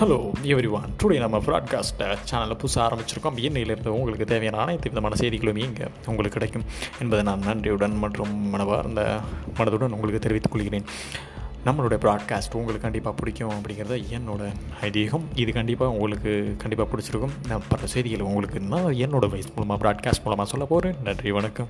Hello every one today நம்ம ப்ராட்காஸ்ட்டை சேனலில் புதுசாக ஆரம்பிச்சிருக்கோம். எண்ணெயிலிருந்து உங்களுக்கு தேவையான அனைத்து விதமான செய்திகளும் இங்கே உங்களுக்கு கிடைக்கும் என்பதை நான் நன்றியுடன் மற்றும் மனவார்ந்த மனதுடன் உங்களுக்கு தெரிவித்துக் கொள்கிறேன். நம்மளுடைய ப்ராட்காஸ்ட் உங்களுக்கு கண்டிப்பாக பிடிக்கும் அப்படிங்கிறத என்னோட ஐதீகம். இது கண்டிப்பாக உங்களுக்கு கண்டிப்பாக பிடிச்சிருக்கும். நான் பல செய்திகள் உங்களுக்கு நான் என்னோடய வயசு மூலமாக ப்ராட்காஸ்ட் மூலமாக சொல்ல போகிறேன் நன்றி வணக்கம்.